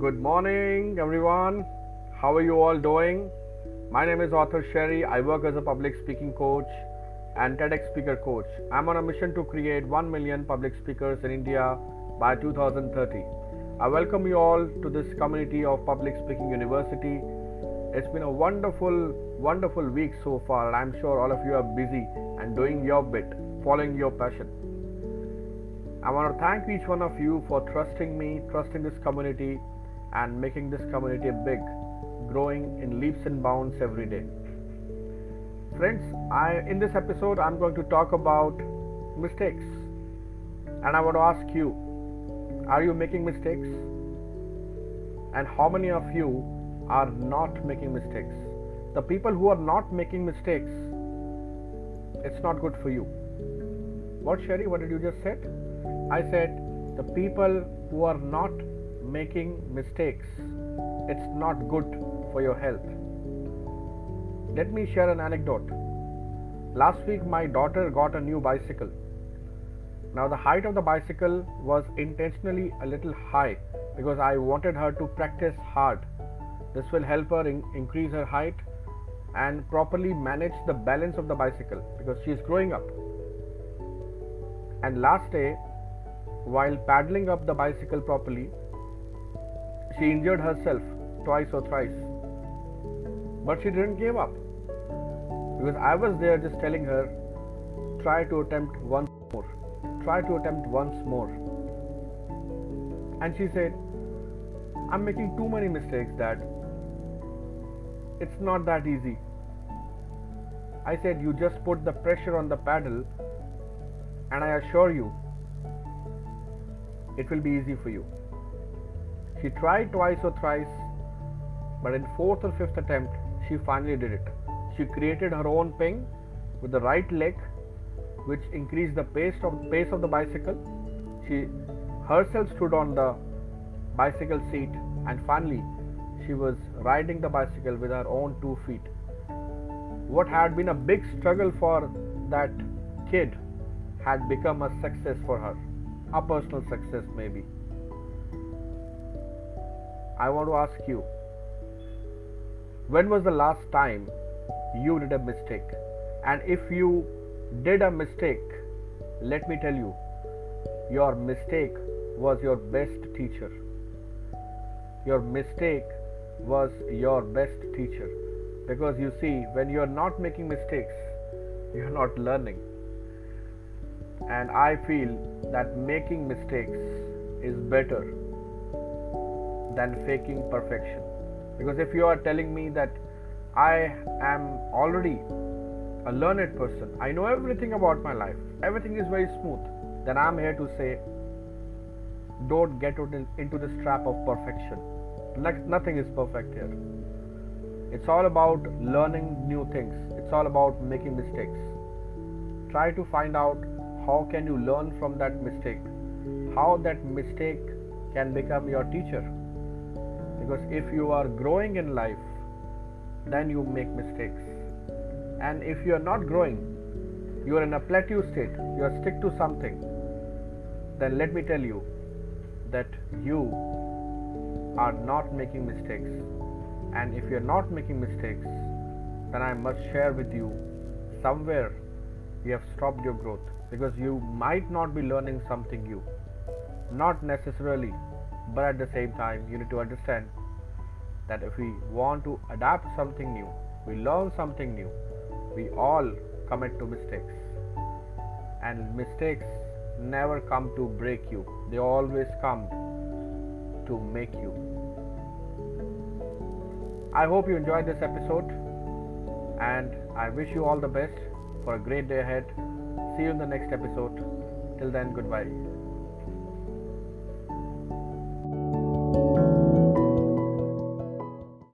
Good morning, everyone. How are you all doing? My name is Arthur Sherry. I work as a public speaking coach and TEDx speaker coach. I'm on a mission to create 1 million public speakers in India by 2030. I welcome you all to this community of Public Speaking University. It's been a wonderful, wonderful week so far, and I'm sure all of you are busy and doing your bit, following your passion. I want to thank each one of you for trusting me, trusting this community, and making this community big, growing in leaps and bounds every day. Friends, I in this episode I'm going to talk about mistakes. And I want to ask you, are you making mistakes? And how many of you are not making mistakes? The people who are not making mistakes, it's not good for you. What, Sherry? What did you just said? I said the people who are not making mistakes, it's not good for your health. Let me share an anecdote. Last week, my daughter got a new bicycle. Now, the height of the bicycle was intentionally a little high because I wanted her to practice hard. This will help her in- increase her height and properly manage the balance of the bicycle because she is growing up. And last day, while paddling up the bicycle properly, she injured herself twice or thrice. But she didn't give up because I was there just telling her, try to attempt once more, try to attempt once more. And she said, I'm making too many mistakes, Dad. It's not that easy. I said, You just put the pressure on the paddle, and I assure you, it will be easy for you. She tried twice or thrice, but in fourth or fifth attempt, she finally did it. She created her own ping with the right leg, which increased the pace of pace of the bicycle. She herself stood on the bicycle seat, and finally, she was riding the bicycle with her own two feet. What had been a big struggle for that kid had become a success for her, a personal success, maybe. I want to ask you when was the last time you did a mistake? And if you did a mistake, let me tell you, your mistake was your best teacher. Your mistake was your best teacher. Because you see, when you are not making mistakes, you are not learning. And I feel that making mistakes is better than faking perfection. Because if you are telling me that I am already a learned person, I know everything about my life, everything is very smooth, then I'm here to say don't get into this trap of perfection. Like nothing is perfect here. It's all about learning new things. It's all about making mistakes. Try to find out how can you learn from that mistake. How that mistake can become your teacher. Because if you are growing in life, then you make mistakes. And if you are not growing, you are in a plateau state, you are stick to something, then let me tell you that you are not making mistakes. And if you're not making mistakes, then I must share with you somewhere you have stopped your growth because you might not be learning something new. Not necessarily, but at the same time, you need to understand that if we want to adapt something new, we learn something new, we all commit to mistakes. And mistakes never come to break you, they always come to make you. I hope you enjoyed this episode and I wish you all the best for a great day ahead. See you in the next episode. Till then, goodbye.